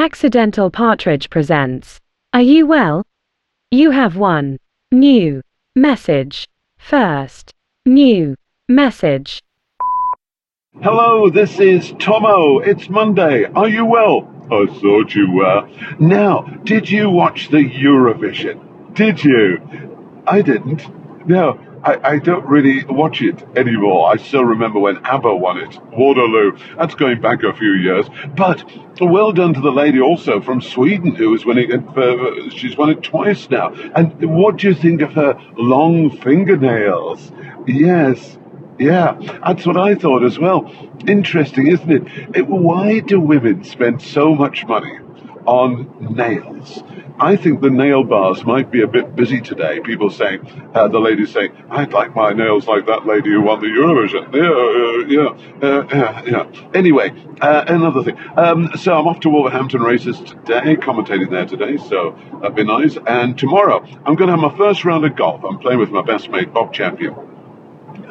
Accidental Partridge presents Are You Well? You have one new message. First, new message. Hello, this is Tommo. It's Monday. Are you well? I thought you were. Now, did you watch the Eurovision? Did you? I didn't. No, I, I don't really watch it anymore. I still remember when ABBA won it. Waterloo. That's going back a few years. But well done to the lady also from Sweden who is winning it. For, she's won it twice now. And what do you think of her long fingernails? Yes. Yeah, that's what I thought as well. Interesting, isn't it? it? Why do women spend so much money on nails? I think the nail bars might be a bit busy today. People saying, uh, the lady saying, I'd like my nails like that lady who won the Eurovision. Yeah, yeah, yeah, yeah. Anyway, uh, another thing. Um, so I'm off to Wolverhampton races today, commentating there today, so that'd be nice. And tomorrow, I'm going to have my first round of golf. I'm playing with my best mate, Bob Champion.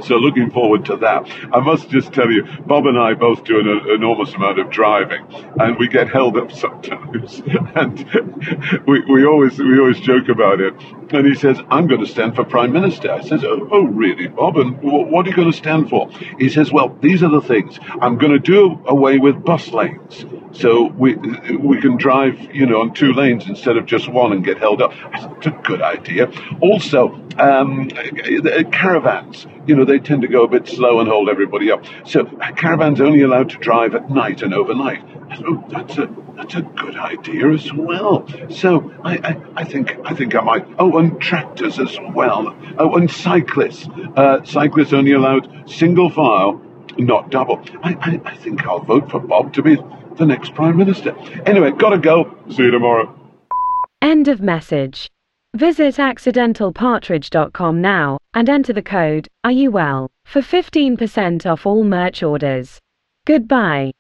So looking forward to that. I must just tell you, Bob and I both do an enormous amount of driving, and we get held up sometimes. and we, we always we always joke about it. And he says, "I'm going to stand for prime minister." I says, "Oh, oh really, Bob? And what are you going to stand for?" He says, "Well, these are the things. I'm going to do away with bus lanes." So we we can drive, you know, on two lanes instead of just one and get held up. It's a good idea. Also, um, caravans, you know, they tend to go a bit slow and hold everybody up. So caravans only allowed to drive at night and overnight. Oh, that's a that's a good idea as well. So I, I, I think I think I might. Oh, and tractors as well. Oh, and cyclists. Uh, cyclists only allowed single file, not double. I, I, I think I'll vote for Bob to be the next Prime Minister. Anyway, gotta go. See you tomorrow. End of message. Visit accidentalpartridge.com now and enter the code Are You Well for 15% off all merch orders. Goodbye.